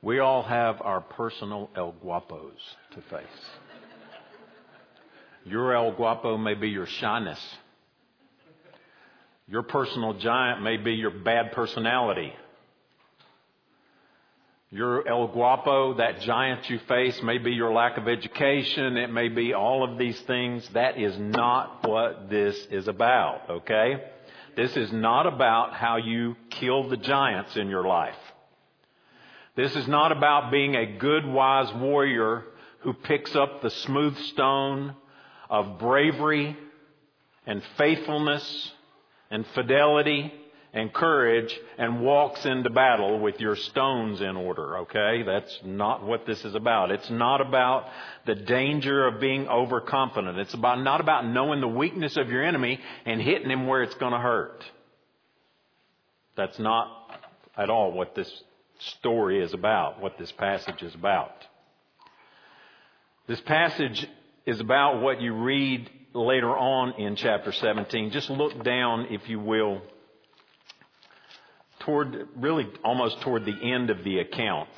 We all have our personal El Guapos to face. Your El Guapo may be your shyness. Your personal giant may be your bad personality. Your El Guapo, that giant you face, may be your lack of education. It may be all of these things. That is not what this is about, okay? This is not about how you kill the giants in your life. This is not about being a good, wise warrior who picks up the smooth stone of bravery and faithfulness and fidelity and courage and walks into battle with your stones in order, okay? That's not what this is about. It's not about the danger of being overconfident. It's about not about knowing the weakness of your enemy and hitting him where it's going to hurt. That's not at all what this story is about, what this passage is about. This passage is about what you read later on in chapter 17. Just look down, if you will, toward, really almost toward the end of the account.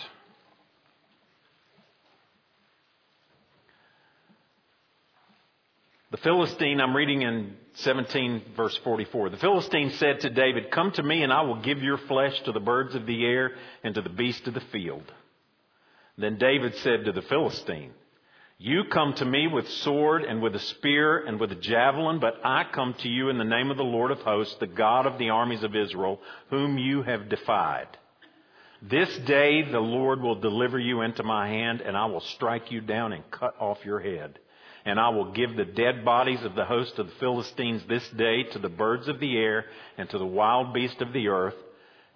The Philistine, I'm reading in 17 verse 44. The Philistine said to David, Come to me and I will give your flesh to the birds of the air and to the beasts of the field. Then David said to the Philistine, you come to me with sword and with a spear and with a javelin, but I come to you in the name of the Lord of hosts, the God of the armies of Israel, whom you have defied. This day the Lord will deliver you into my hand, and I will strike you down and cut off your head. And I will give the dead bodies of the host of the Philistines this day to the birds of the air and to the wild beasts of the earth.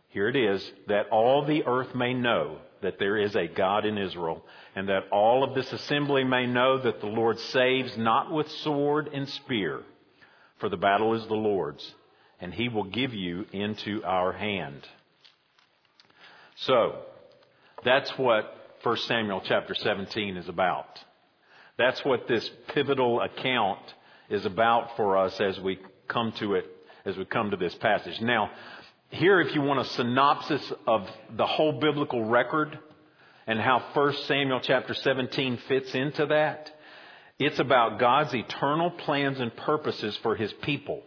Here it is, that all the earth may know that there is a God in Israel, and that all of this assembly may know that the Lord saves not with sword and spear, for the battle is the Lord's, and he will give you into our hand. So, that's what 1 Samuel chapter 17 is about. That's what this pivotal account is about for us as we come to it, as we come to this passage. Now, here, if you want a synopsis of the whole biblical record and how 1 Samuel chapter 17 fits into that, it's about God's eternal plans and purposes for his people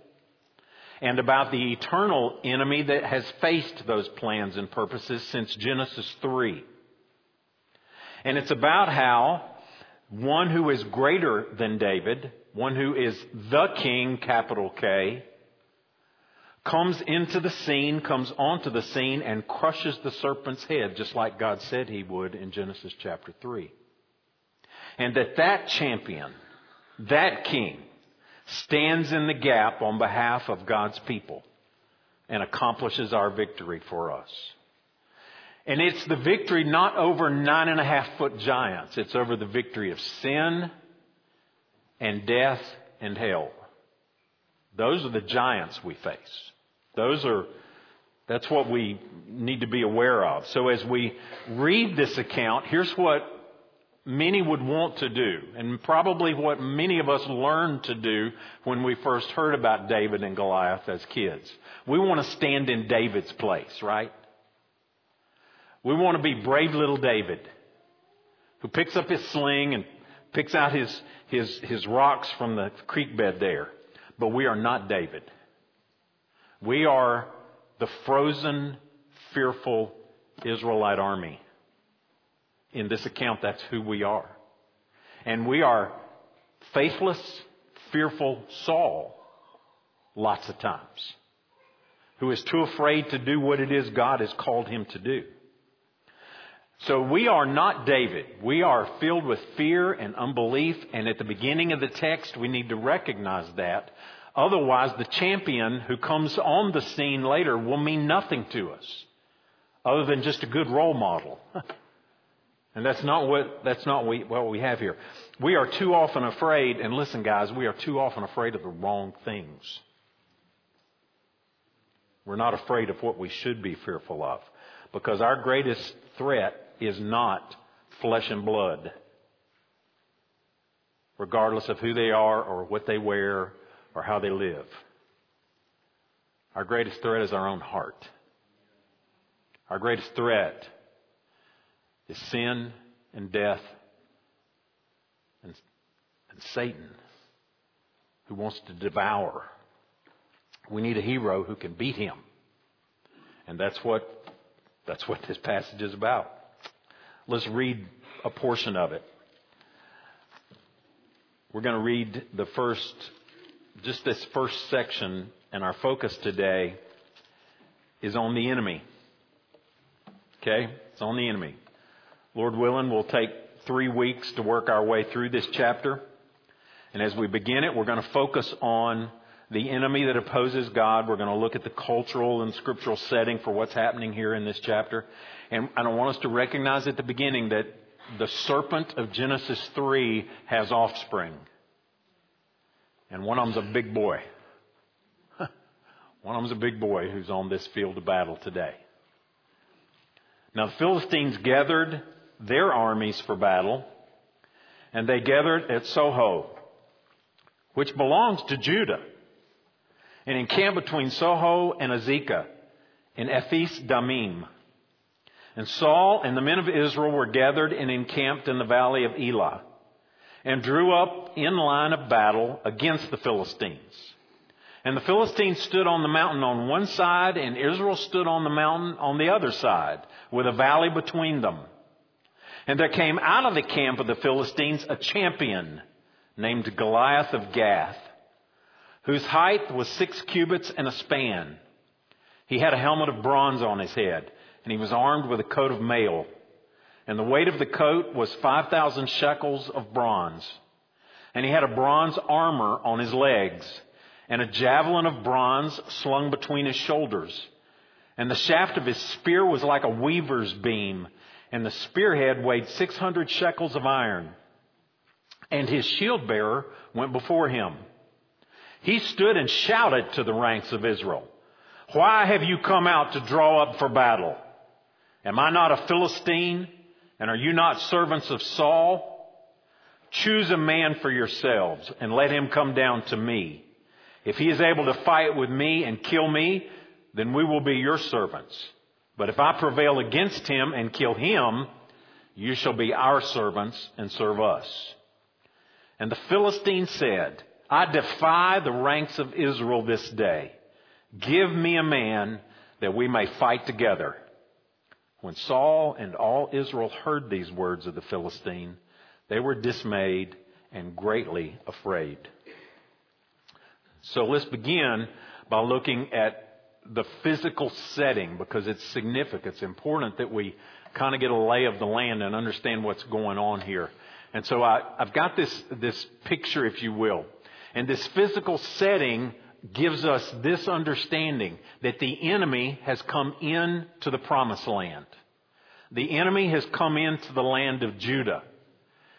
and about the eternal enemy that has faced those plans and purposes since Genesis 3. And it's about how one who is greater than David, one who is the king, capital K, comes into the scene, comes onto the scene, and crushes the serpent's head, just like God said he would in Genesis chapter 3. And that that champion, that king, stands in the gap on behalf of God's people and accomplishes our victory for us. And it's the victory not over nine and a half foot giants. It's over the victory of sin and death and hell. Those are the giants we face. Those are, that's what we need to be aware of. So as we read this account, here's what many would want to do, and probably what many of us learned to do when we first heard about David and Goliath as kids. We want to stand in David's place, right? We want to be brave little David who picks up his sling and picks out his, his, his rocks from the creek bed there. But we are not David. We are the frozen, fearful Israelite army. In this account, that's who we are. And we are faithless, fearful Saul lots of times, who is too afraid to do what it is God has called him to do. So we are not David. We are filled with fear and unbelief, and at the beginning of the text, we need to recognize that Otherwise, the champion who comes on the scene later will mean nothing to us other than just a good role model. and that's not what, that's not what we have here. We are too often afraid, and listen, guys, we are too often afraid of the wrong things. We're not afraid of what we should be fearful of because our greatest threat is not flesh and blood, regardless of who they are or what they wear or how they live. Our greatest threat is our own heart. Our greatest threat is sin and death and, and Satan who wants to devour. We need a hero who can beat him. And that's what, that's what this passage is about. Let's read a portion of it. We're going to read the first, just this first section, and our focus today is on the enemy. Okay? It's on the enemy. Lord willing, we'll take three weeks to work our way through this chapter. And as we begin it, we're going to focus on the enemy that opposes God. We're going to look at the cultural and scriptural setting for what's happening here in this chapter. And I want us to recognize at the beginning that the serpent of Genesis 3 has offspring. And one of them's a big boy. one of them's a big boy who's on this field of battle today. Now, the Philistines gathered their armies for battle, and they gathered at Soho, which belongs to Judah, and encamped between Soho and Azekah in Ephes Damim. And Saul and the men of Israel were gathered and encamped in the valley of Elah, and drew up in line of battle against the Philistines. And the Philistines stood on the mountain on one side, and Israel stood on the mountain on the other side, with a valley between them. And there came out of the camp of the Philistines a champion named Goliath of Gath, whose height was six cubits and a span. He had a helmet of bronze on his head and he was armed with a coat of mail. And the weight of the coat was 5,000 shekels of bronze. And he had a bronze armor on his legs, and a javelin of bronze slung between his shoulders. And the shaft of his spear was like a weaver's beam, and the spearhead weighed 600 shekels of iron. And his shield bearer went before him. He stood and shouted to the ranks of Israel, Why have you come out to draw up for battle? Am I not a Philistine? And are you not servants of Saul? Choose a man for yourselves and let him come down to me. If he is able to fight with me and kill me, then we will be your servants. But if I prevail against him and kill him, you shall be our servants and serve us. And the Philistine said, I defy the ranks of Israel this day. Give me a man that we may fight together. When Saul and all Israel heard these words of the Philistine, they were dismayed and greatly afraid. So let's begin by looking at the physical setting because it's significant. It's important that we kind of get a lay of the land and understand what's going on here. And so I, have got this, this picture, if you will. And this physical setting gives us this understanding that the enemy has come into the promised land. The enemy has come into the land of Judah.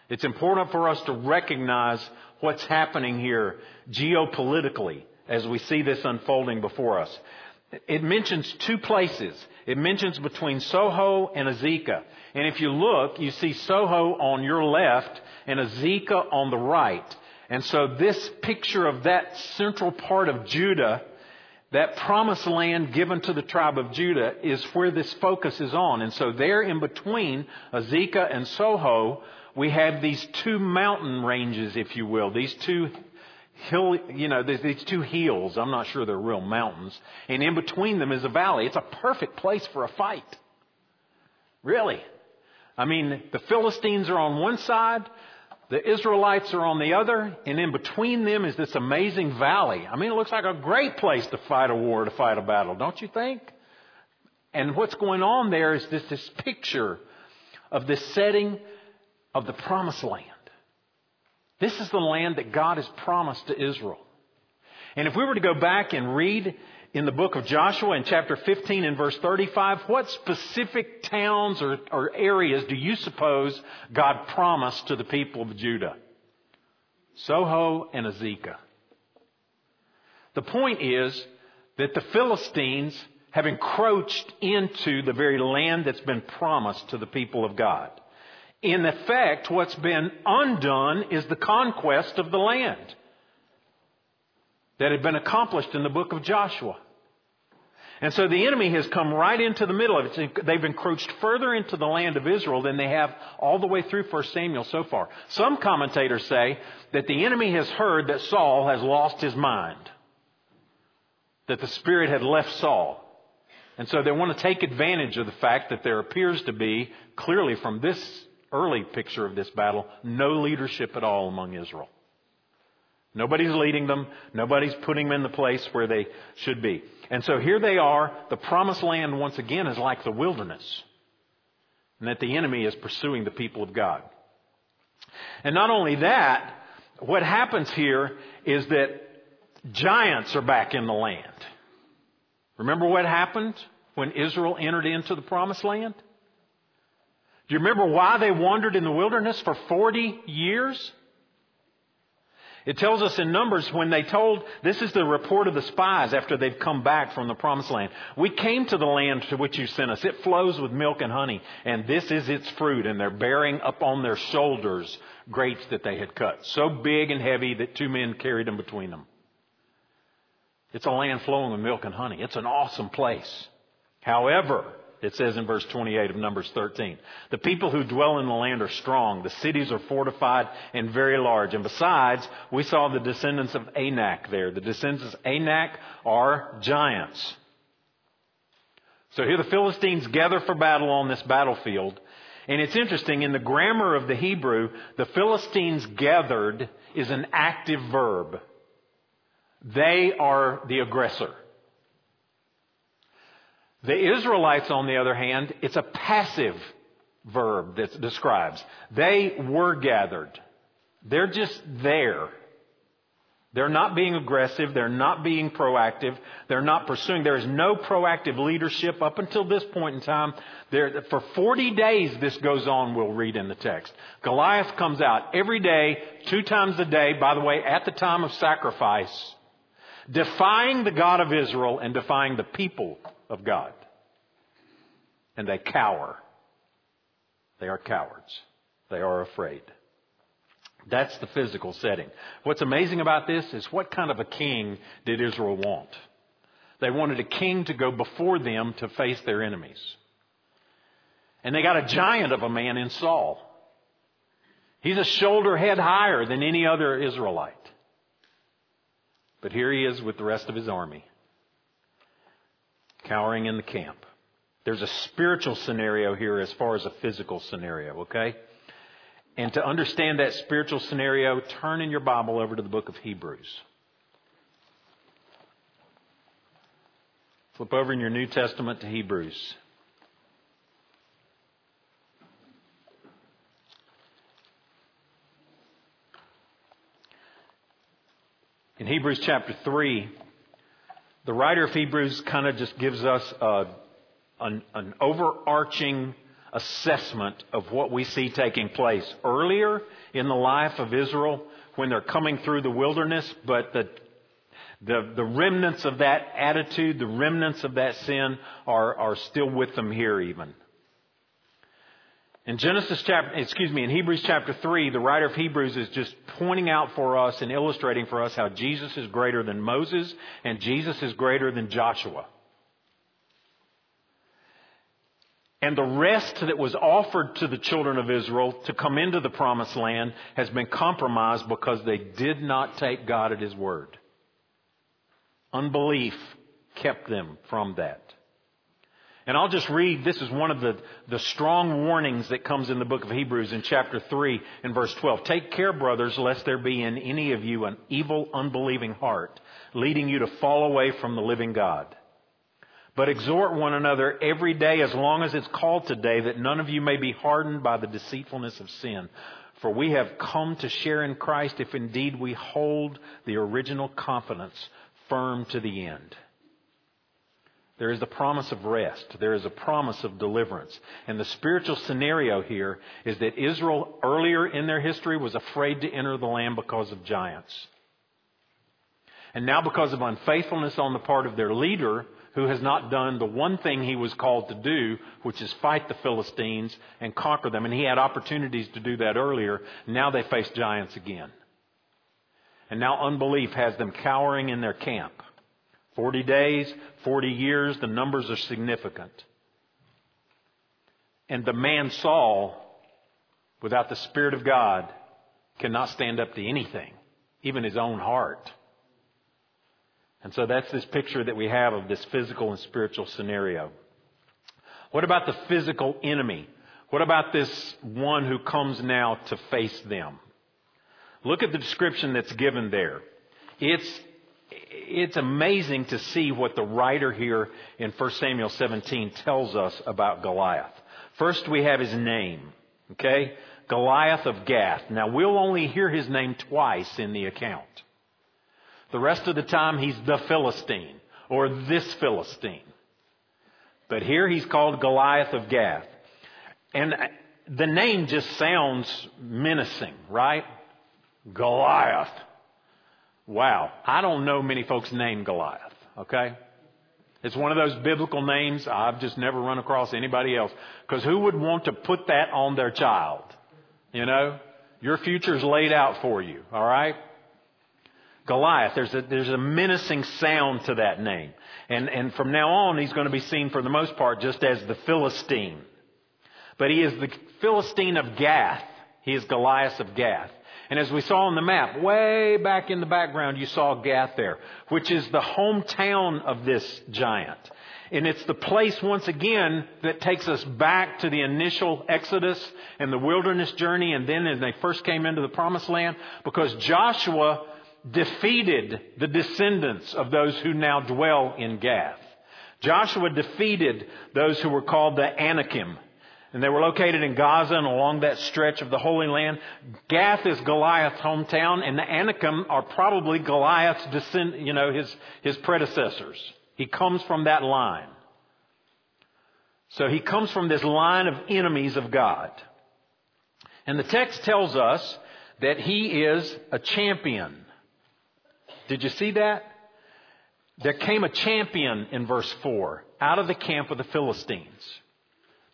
It's important for us to recognize what's happening here geopolitically as we see this unfolding before us. It mentions two places. It mentions between Soho and Azekah. And if you look, you see Soho on your left and Azekah on the right. And so this picture of that central part of Judah, that promised land given to the tribe of Judah is where this focus is on. And so there in between Azekah and Soho, we have these two mountain ranges, if you will, these two hill, you know, these two hills. I'm not sure they're real mountains. And in between them is a valley. It's a perfect place for a fight. Really. I mean, the Philistines are on one side, the Israelites are on the other, and in between them is this amazing valley. I mean, it looks like a great place to fight a war, to fight a battle, don't you think? And what's going on there is this, this picture of the setting of the promised land. This is the land that God has promised to Israel. And if we were to go back and read in the book of Joshua in chapter 15 and verse 35, what specific towns or, or areas do you suppose God promised to the people of Judah? Soho and Azekah. The point is that the Philistines have encroached into the very land that's been promised to the people of God. In effect, what's been undone is the conquest of the land that had been accomplished in the book of Joshua. And so the enemy has come right into the middle of it. They've encroached further into the land of Israel than they have all the way through 1 Samuel so far. Some commentators say that the enemy has heard that Saul has lost his mind. That the Spirit had left Saul. And so they want to take advantage of the fact that there appears to be, clearly from this early picture of this battle, no leadership at all among Israel. Nobody's leading them. Nobody's putting them in the place where they should be. And so here they are. The promised land, once again, is like the wilderness. And that the enemy is pursuing the people of God. And not only that, what happens here is that giants are back in the land. Remember what happened when Israel entered into the promised land? Do you remember why they wandered in the wilderness for 40 years? It tells us in Numbers when they told, this is the report of the spies after they've come back from the promised land. We came to the land to which you sent us. It flows with milk and honey, and this is its fruit. And they're bearing up on their shoulders grapes that they had cut. So big and heavy that two men carried them between them. It's a land flowing with milk and honey. It's an awesome place. However, it says in verse 28 of Numbers 13. The people who dwell in the land are strong. The cities are fortified and very large. And besides, we saw the descendants of Anak there. The descendants of Anak are giants. So here the Philistines gather for battle on this battlefield. And it's interesting, in the grammar of the Hebrew, the Philistines gathered is an active verb. They are the aggressor. The Israelites, on the other hand, it's a passive verb that describes. They were gathered. They're just there. They're not being aggressive. They're not being proactive. They're not pursuing. There is no proactive leadership up until this point in time. There, for 40 days this goes on, we'll read in the text. Goliath comes out every day, two times a day, by the way, at the time of sacrifice, defying the God of Israel and defying the people of God. And they cower. They are cowards. They are afraid. That's the physical setting. What's amazing about this is what kind of a king did Israel want? They wanted a king to go before them to face their enemies. And they got a giant of a man in Saul. He's a shoulder head higher than any other Israelite. But here he is with the rest of his army cowering in the camp. There's a spiritual scenario here as far as a physical scenario, okay? And to understand that spiritual scenario, turn in your Bible over to the book of Hebrews. Flip over in your New Testament to Hebrews. In Hebrews chapter 3, the writer of Hebrews kind of just gives us a, an, an overarching assessment of what we see taking place earlier in the life of Israel when they're coming through the wilderness, but the the, the remnants of that attitude, the remnants of that sin are, are still with them here even. In Genesis chapter, excuse me, in Hebrews chapter 3, the writer of Hebrews is just pointing out for us and illustrating for us how Jesus is greater than Moses and Jesus is greater than Joshua. And the rest that was offered to the children of Israel to come into the promised land has been compromised because they did not take God at His word. Unbelief kept them from that. And I'll just read, this is one of the, the strong warnings that comes in the book of Hebrews in chapter 3 and verse 12. Take care, brothers, lest there be in any of you an evil, unbelieving heart, leading you to fall away from the living God. But exhort one another every day as long as it's called today, that none of you may be hardened by the deceitfulness of sin. For we have come to share in Christ if indeed we hold the original confidence firm to the end. There is the promise of rest. There is a promise of deliverance. And the spiritual scenario here is that Israel earlier in their history was afraid to enter the land because of giants. And now because of unfaithfulness on the part of their leader, who has not done the one thing he was called to do, which is fight the Philistines and conquer them. And he had opportunities to do that earlier. Now they face giants again. And now unbelief has them cowering in their camp 40 days, 40 years, the numbers are significant. And the man Saul, without the Spirit of God, cannot stand up to anything, even his own heart. And so that's this picture that we have of this physical and spiritual scenario. What about the physical enemy? What about this one who comes now to face them? Look at the description that's given there. It's, it's amazing to see what the writer here in 1 Samuel 17 tells us about Goliath. First, we have his name. Okay? Goliath of Gath. Now, we'll only hear his name twice in the account. The rest of the time, he's the Philistine or this Philistine. But here he's called Goliath of Gath. And the name just sounds menacing, right? Goliath. Wow. I don't know many folks named Goliath, okay? It's one of those biblical names I've just never run across anybody else. Because who would want to put that on their child? You know? Your future's laid out for you, alright? Goliath, there's a, there's a menacing sound to that name. And, and from now on, he's going to be seen for the most part just as the Philistine. But he is the Philistine of Gath. He is Goliath of Gath. And as we saw on the map, way back in the background, you saw Gath there, which is the hometown of this giant. And it's the place, once again, that takes us back to the initial Exodus and the wilderness journey, and then as they first came into the promised land, because Joshua defeated the descendants of those who now dwell in Gath. Joshua defeated those who were called the Anakim. And they were located in Gaza and along that stretch of the Holy Land. Gath is Goliath's hometown, and the Anakim are probably Goliath's descend, you know, his, his predecessors. He comes from that line. So he comes from this line of enemies of God. And the text tells us that he is a champion. Did you see that? There came a champion in verse 4 out of the camp of the Philistines.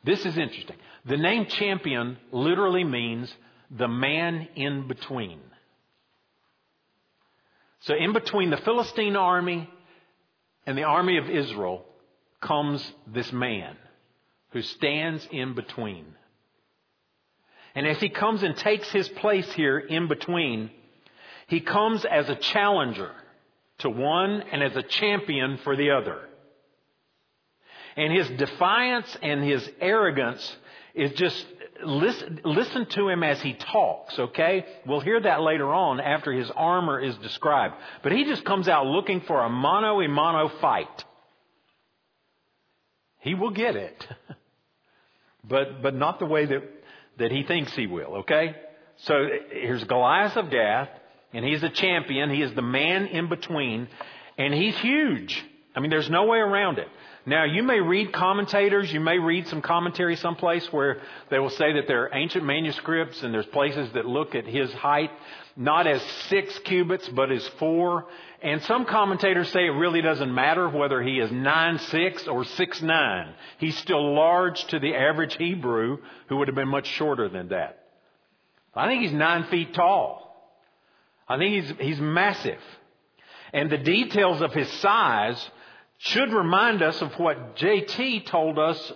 This is interesting. The name champion literally means the man in between. So, in between the Philistine army and the army of Israel comes this man who stands in between. And as he comes and takes his place here in between, he comes as a challenger to one and as a champion for the other. And his defiance and his arrogance is just listen, listen to him as he talks, okay? We'll hear that later on after his armor is described. But he just comes out looking for a mano a mano fight. He will get it. but, but not the way that, that he thinks he will, okay? So here's Goliath of Gath, and he's a champion. He is the man in between, and he's huge. I mean, there's no way around it. Now, you may read commentators, you may read some commentary someplace where they will say that there are ancient manuscripts and there's places that look at his height not as six cubits, but as four. And some commentators say it really doesn't matter whether he is nine six or six nine. He's still large to the average Hebrew who would have been much shorter than that. I think he's nine feet tall. I think he's, he's massive. And the details of his size should remind us of what JT told us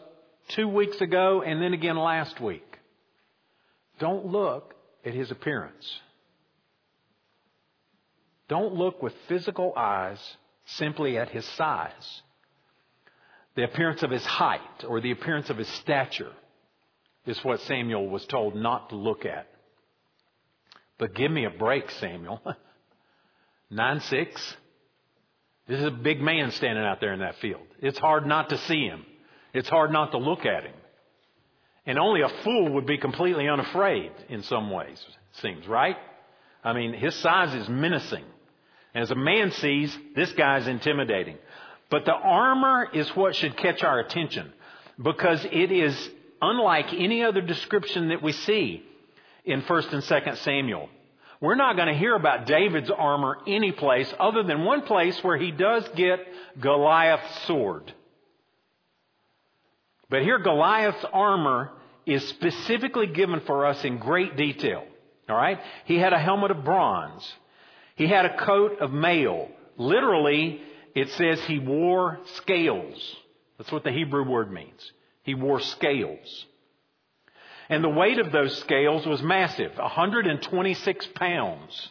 two weeks ago and then again last week. Don't look at his appearance. Don't look with physical eyes simply at his size, the appearance of his height, or the appearance of his stature is what Samuel was told not to look at. But give me a break, Samuel. Nine six. This is a big man standing out there in that field. It's hard not to see him. It's hard not to look at him. And only a fool would be completely unafraid in some ways, seems, right? I mean, his size is menacing. And as a man sees, this guy's intimidating. But the armor is what should catch our attention because it is unlike any other description that we see in 1st and 2nd Samuel. We're not going to hear about David's armor any place other than one place where he does get Goliath's sword. But here Goliath's armor is specifically given for us in great detail. All right? He had a helmet of bronze. He had a coat of mail. Literally, it says he wore scales. That's what the Hebrew word means. He wore scales. And the weight of those scales was massive. 126 pounds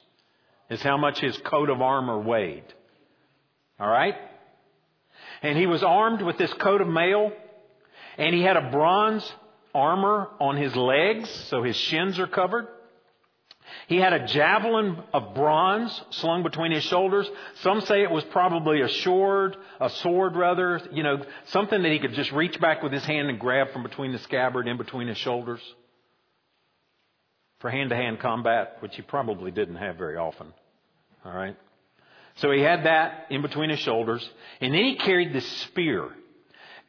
is how much his coat of armor weighed. All right? And he was armed with this coat of mail, and he had a bronze armor on his legs, so his shins are covered. He had a javelin of bronze slung between his shoulders. Some say it was probably a sword, a sword rather, you know, something that he could just reach back with his hand and grab from between the scabbard in between his shoulders for hand to hand combat, which he probably didn't have very often. All right. So he had that in between his shoulders, and then he carried this spear.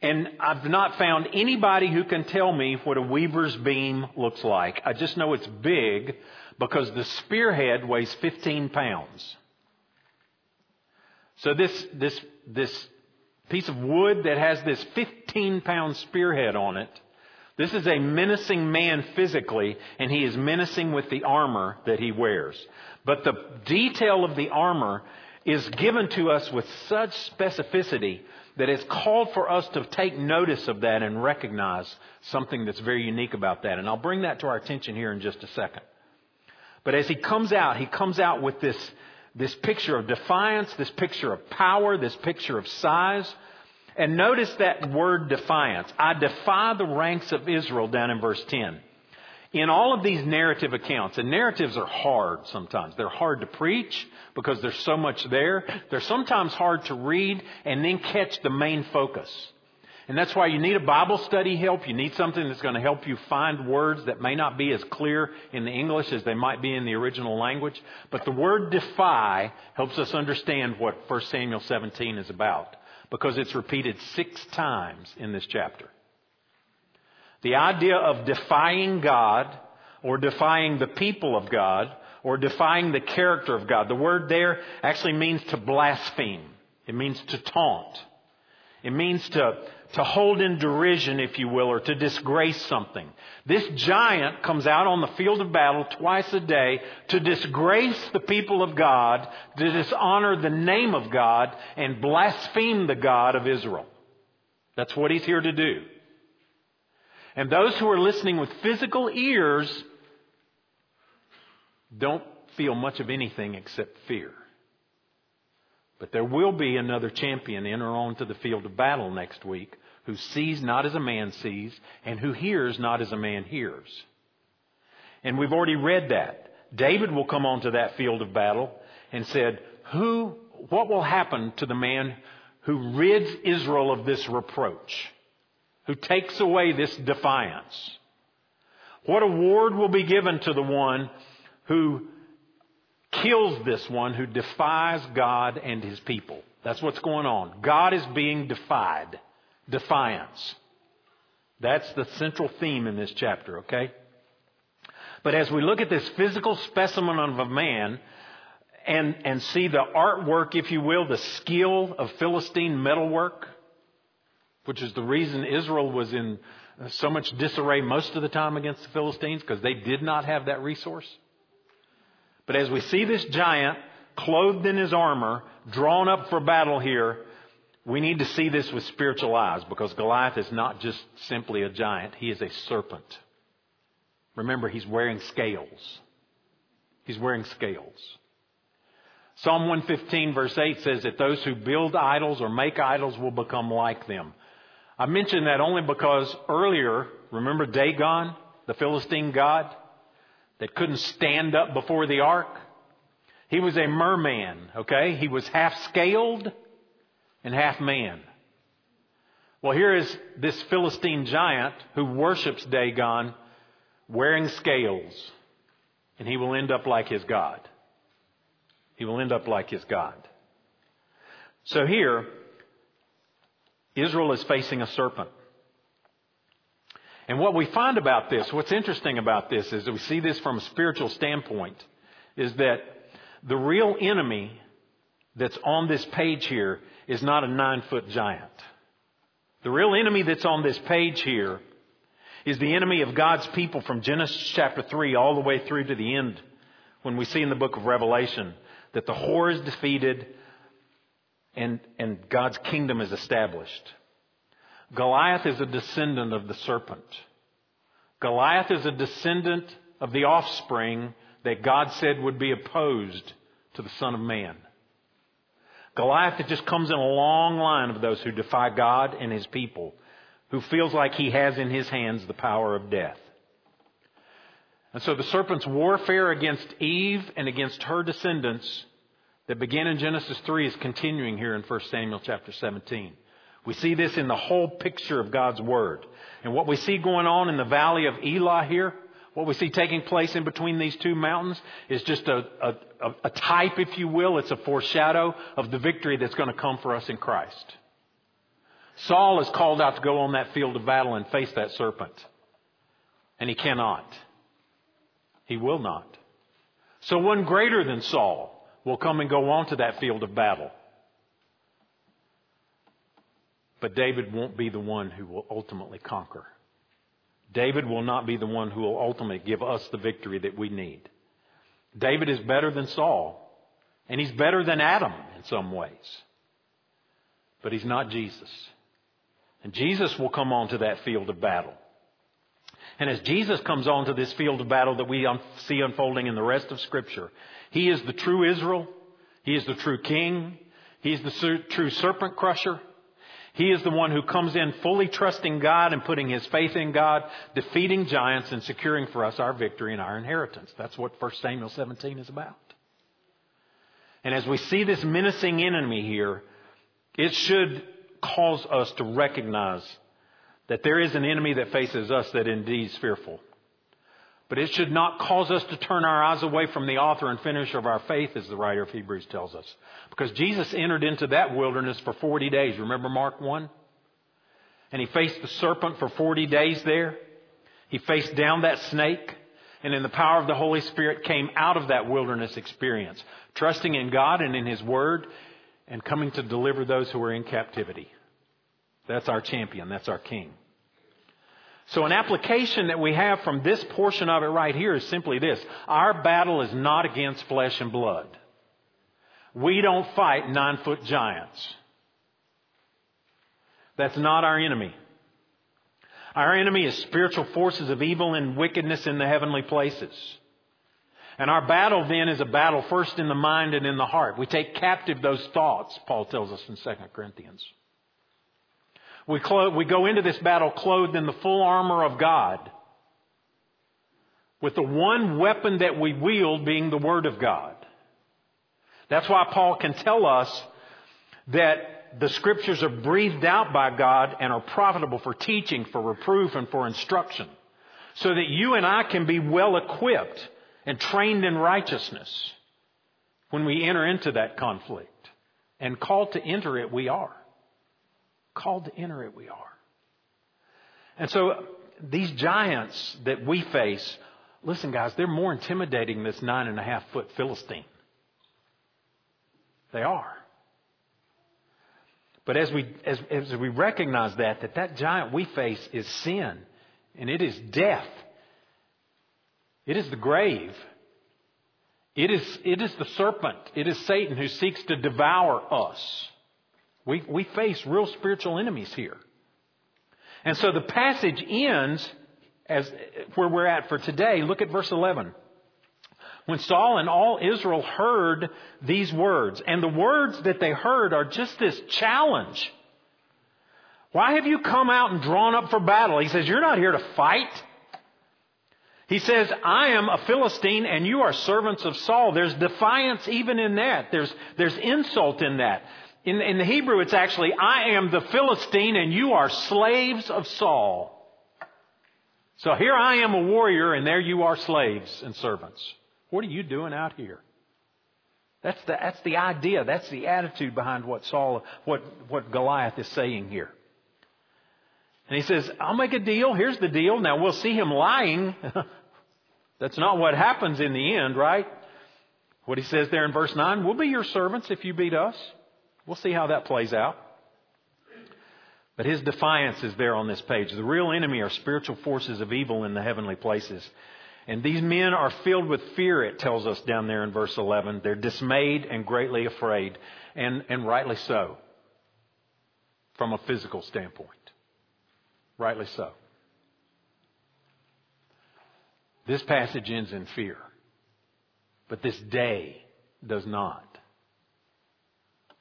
And I've not found anybody who can tell me what a weaver's beam looks like. I just know it's big because the spearhead weighs 15 pounds. So this, this, this piece of wood that has this 15 pound spearhead on it, this is a menacing man physically, and he is menacing with the armor that he wears. But the detail of the armor is given to us with such specificity that it's called for us to take notice of that and recognize something that's very unique about that. And I'll bring that to our attention here in just a second. But as he comes out, he comes out with this, this picture of defiance, this picture of power, this picture of size. And notice that word defiance. I defy the ranks of Israel down in verse 10 in all of these narrative accounts, and narratives are hard sometimes. They're hard to preach because there's so much there. They're sometimes hard to read and then catch the main focus. And that's why you need a Bible study help. You need something that's going to help you find words that may not be as clear in the English as they might be in the original language. But the word defy helps us understand what 1 Samuel 17 is about because it's repeated six times in this chapter. The idea of defying God or defying the people of God or defying the character of God. The word there actually means to blaspheme. It means to taunt. It means to, to hold in derision, if you will, or to disgrace something. This giant comes out on the field of battle twice a day to disgrace the people of God, to dishonor the name of God, and blaspheme the God of Israel. That's what he's here to do. And those who are listening with physical ears don't feel much of anything except fear. But there will be another champion enter onto the field of battle next week who sees not as a man sees and who hears not as a man hears. And we've already read that. David will come onto that field of battle and said, who, what will happen to the man who rids Israel of this reproach? who takes away this defiance? What award will be given to the one who kills this one who defies God and his people? That's what's going on. God is being defied. Defiance. That's the central theme in this chapter, okay? But as we look at this physical specimen of a man and, and see the artwork, if you will, the skill of Philistine metalwork, which is the reason Israel was in so much disarray most of the time against the Philistines because they did not have that resource. But as we see this giant clothed in his armor, drawn up for battle here, we need to see this with spiritual eyes because Goliath is not just simply a giant, he is a serpent. Remember, he's wearing scales. He's wearing scales. Psalm 115, verse 8 says that those who build idols or make idols will become like them. I mention that only because earlier, remember Dagon, the Philistine god that couldn't stand up before the ark? He was a merman, okay? He was half scaled and half man. Well, here is this Philistine giant who worships Dagon wearing scales, and he will end up like his God. He will end up like his God. So here, Israel is facing a serpent. And what we find about this, what's interesting about this is that we see this from a spiritual standpoint, is that the real enemy that's on this page here is not a nine foot giant. The real enemy that's on this page here is the enemy of God's people from Genesis chapter 3 all the way through to the end when we see in the book of Revelation that the whore is defeated, and, and God's kingdom is established. Goliath is a descendant of the serpent. Goliath is a descendant of the offspring that God said would be opposed to the Son of Man. Goliath just comes in a long line of those who defy God and His people, who feels like he has in his hands the power of death. And so the serpent's warfare against Eve and against her descendants that began in Genesis 3 is continuing here in 1 Samuel chapter 17. We see this in the whole picture of God's Word. And what we see going on in the valley of Elah here, what we see taking place in between these two mountains, is just a, a, a type, if you will. It's a foreshadow of the victory that's going to come for us in Christ. Saul is called out to go on that field of battle and face that serpent. And he cannot. He will not. So one greater than Saul will come and go on to that field of battle. But David won't be the one who will ultimately conquer. David will not be the one who will ultimately give us the victory that we need. David is better than Saul, and he's better than Adam in some ways. But he's not Jesus. And Jesus will come onto that field of battle. And as Jesus comes onto this field of battle that we see unfolding in the rest of Scripture, He is the true Israel. He is the true King. He is the true serpent crusher. He is the one who comes in fully trusting God and putting his faith in God, defeating giants and securing for us our victory and our inheritance. That's what 1 Samuel 17 is about. And as we see this menacing enemy here, it should cause us to recognize that there is an enemy that faces us that indeed is fearful. But it should not cause us to turn our eyes away from the author and finisher of our faith, as the writer of Hebrews tells us. Because Jesus entered into that wilderness for 40 days. Remember Mark 1? And he faced the serpent for 40 days there. He faced down that snake. And in the power of the Holy Spirit came out of that wilderness experience, trusting in God and in His Word and coming to deliver those who are in captivity. That's our champion. That's our king. So an application that we have from this portion of it right here is simply this. Our battle is not against flesh and blood. We don't fight nine foot giants. That's not our enemy. Our enemy is spiritual forces of evil and wickedness in the heavenly places. And our battle then is a battle first in the mind and in the heart. We take captive those thoughts, Paul tells us in 2 Corinthians. We, clo- we go into this battle clothed in the full armor of God, with the one weapon that we wield being the Word of God. That's why Paul can tell us that the Scriptures are breathed out by God and are profitable for teaching, for reproof, and for instruction, so that you and I can be well equipped and trained in righteousness when we enter into that conflict. And called to enter it, we are. Called to enter it, we are. And so these giants that we face, listen, guys, they're more intimidating than this nine and a half foot Philistine. They are. But as we, as, as we recognize that, that that giant we face is sin, and it is death, it is the grave. It is, it is the serpent. It is Satan who seeks to devour us. We, we face real spiritual enemies here. And so the passage ends as where we're at for today. Look at verse 11. When Saul and all Israel heard these words, and the words that they heard are just this challenge. Why have you come out and drawn up for battle? He says, You're not here to fight. He says, I am a Philistine and you are servants of Saul. There's defiance even in that. There's, there's insult in that. In, in the Hebrew, it's actually, I am the Philistine and you are slaves of Saul. So here I am a warrior and there you are slaves and servants. What are you doing out here? That's the, that's the idea. That's the attitude behind what Saul, what, what Goliath is saying here. And he says, I'll make a deal. Here's the deal. Now we'll see him lying. That's not what happens in the end, right? What he says there in verse 9, we'll be your servants if you beat us. We'll see how that plays out. But his defiance is there on this page. The real enemy are spiritual forces of evil in the heavenly places. And these men are filled with fear, it tells us down there in verse 11. They're dismayed and greatly afraid, and, and rightly so, from a physical standpoint. Rightly so. This passage ends in fear, but this day does not.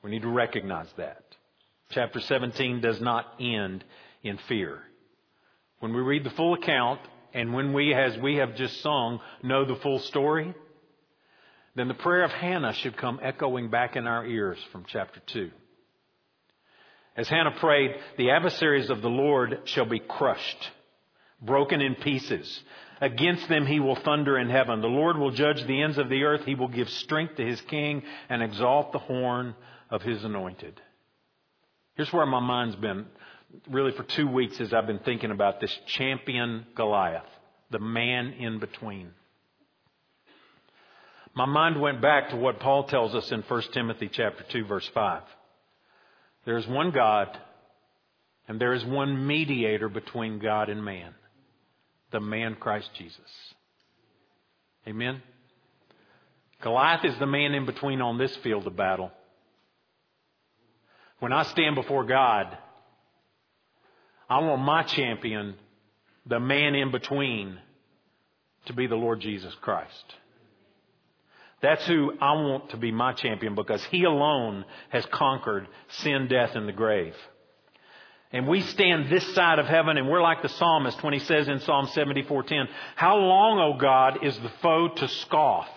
We need to recognize that. Chapter 17 does not end in fear. When we read the full account, and when we, as we have just sung, know the full story, then the prayer of Hannah should come echoing back in our ears from chapter 2. As Hannah prayed, the adversaries of the Lord shall be crushed, broken in pieces. Against them he will thunder in heaven. The Lord will judge the ends of the earth. He will give strength to his king and exalt the horn of his anointed. Here's where my mind's been really for two weeks as I've been thinking about this champion Goliath, the man in between. My mind went back to what Paul tells us in 1 Timothy chapter 2 verse 5. There is one God and there is one mediator between God and man, the man Christ Jesus. Amen. Goliath is the man in between on this field of battle. When I stand before God, I want my champion, the man in between, to be the Lord Jesus Christ. That's who I want to be my champion because he alone has conquered sin, death, and the grave. And we stand this side of heaven and we're like the psalmist when he says in Psalm 74:10, "How long, O God, is the foe to scoff?"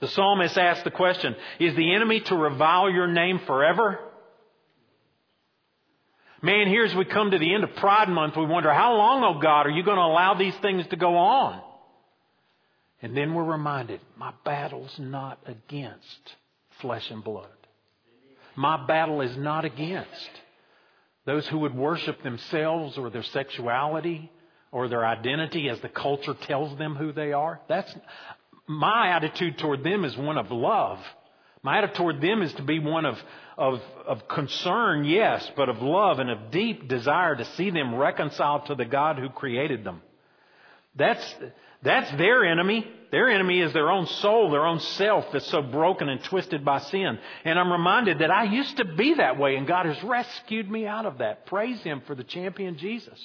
The psalmist asks the question, "Is the enemy to revile your name forever?" Man, here as we come to the end of Pride Month, we wonder, how long, O God, are you going to allow these things to go on? And then we're reminded, my battle's not against flesh and blood. My battle is not against those who would worship themselves or their sexuality or their identity as the culture tells them who they are. That's my attitude toward them is one of love. My attitude toward them is to be one of, of, of concern, yes, but of love and of deep desire to see them reconciled to the God who created them. That's, that's their enemy. Their enemy is their own soul, their own self that's so broken and twisted by sin. And I'm reminded that I used to be that way and God has rescued me out of that. Praise Him for the champion Jesus.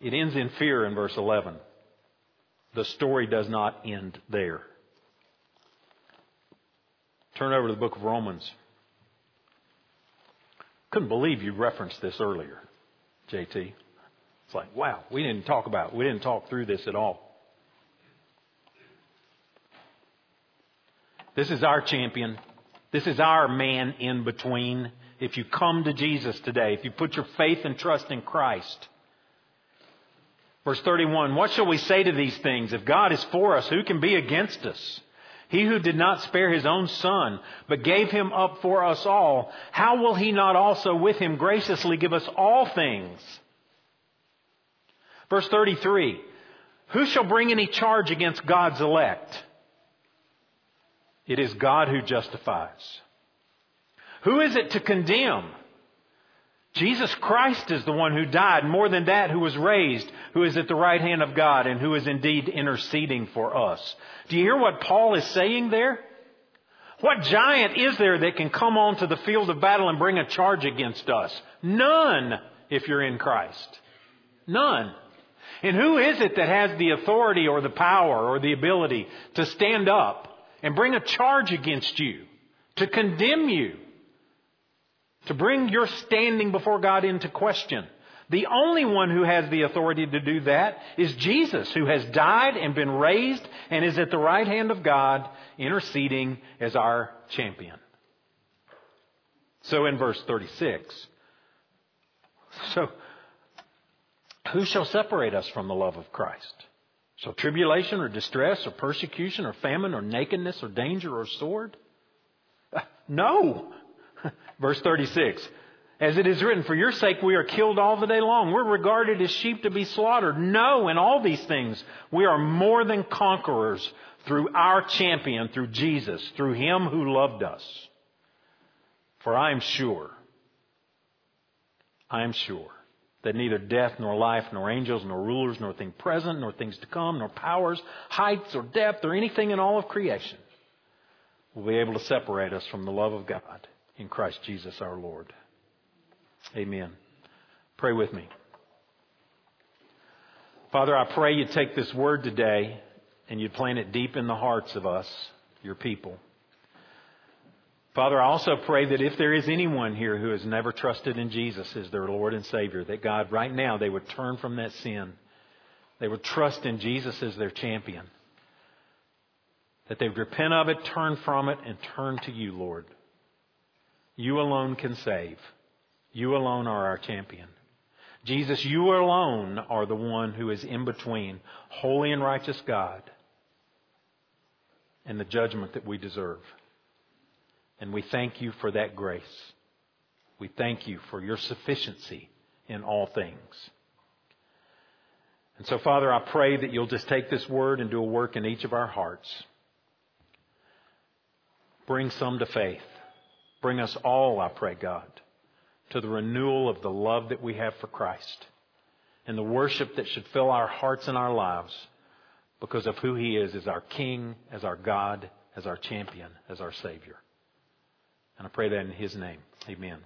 It ends in fear in verse 11. The story does not end there. Turn over to the book of Romans. Couldn't believe you referenced this earlier, JT. It's like, wow, we didn't talk about, we didn't talk through this at all. This is our champion. This is our man in between. If you come to Jesus today, if you put your faith and trust in Christ, Verse 31, what shall we say to these things? If God is for us, who can be against us? He who did not spare his own son, but gave him up for us all, how will he not also with him graciously give us all things? Verse 33, who shall bring any charge against God's elect? It is God who justifies. Who is it to condemn? Jesus Christ is the one who died, more than that, who was raised, who is at the right hand of God, and who is indeed interceding for us. Do you hear what Paul is saying there? What giant is there that can come onto the field of battle and bring a charge against us? None, if you're in Christ. None. And who is it that has the authority or the power or the ability to stand up and bring a charge against you, to condemn you? to bring your standing before God into question. The only one who has the authority to do that is Jesus, who has died and been raised and is at the right hand of God, interceding as our champion. So in verse 36, so who shall separate us from the love of Christ? Shall tribulation or distress or persecution or famine or nakedness or danger or sword? No. Verse 36. As it is written, for your sake we are killed all the day long. We're regarded as sheep to be slaughtered. No, in all these things, we are more than conquerors through our champion, through Jesus, through him who loved us. For I am sure, I am sure that neither death, nor life, nor angels, nor rulers, nor things present, nor things to come, nor powers, heights or depth, or anything in all of creation will be able to separate us from the love of God in Christ Jesus our Lord. Amen. Pray with me. Father, I pray you take this word today and you plant it deep in the hearts of us, your people. Father, I also pray that if there is anyone here who has never trusted in Jesus as their Lord and Savior, that God, right now, they would turn from that sin. They would trust in Jesus as their champion. That they would repent of it, turn from it, and turn to you, Lord. You alone can save. You alone are our champion. Jesus, you alone are the one who is in between holy and righteous God and the judgment that we deserve. And we thank you for that grace. We thank you for your sufficiency in all things. And so, Father, I pray that you'll just take this word and do a work in each of our hearts. Bring some to faith. Bring us all, I pray, God, to the renewal of the love that we have for Christ and the worship that should fill our hearts and our lives because of who He is as our King, as our God, as our champion, as our Savior. And I pray that in His name. Amen.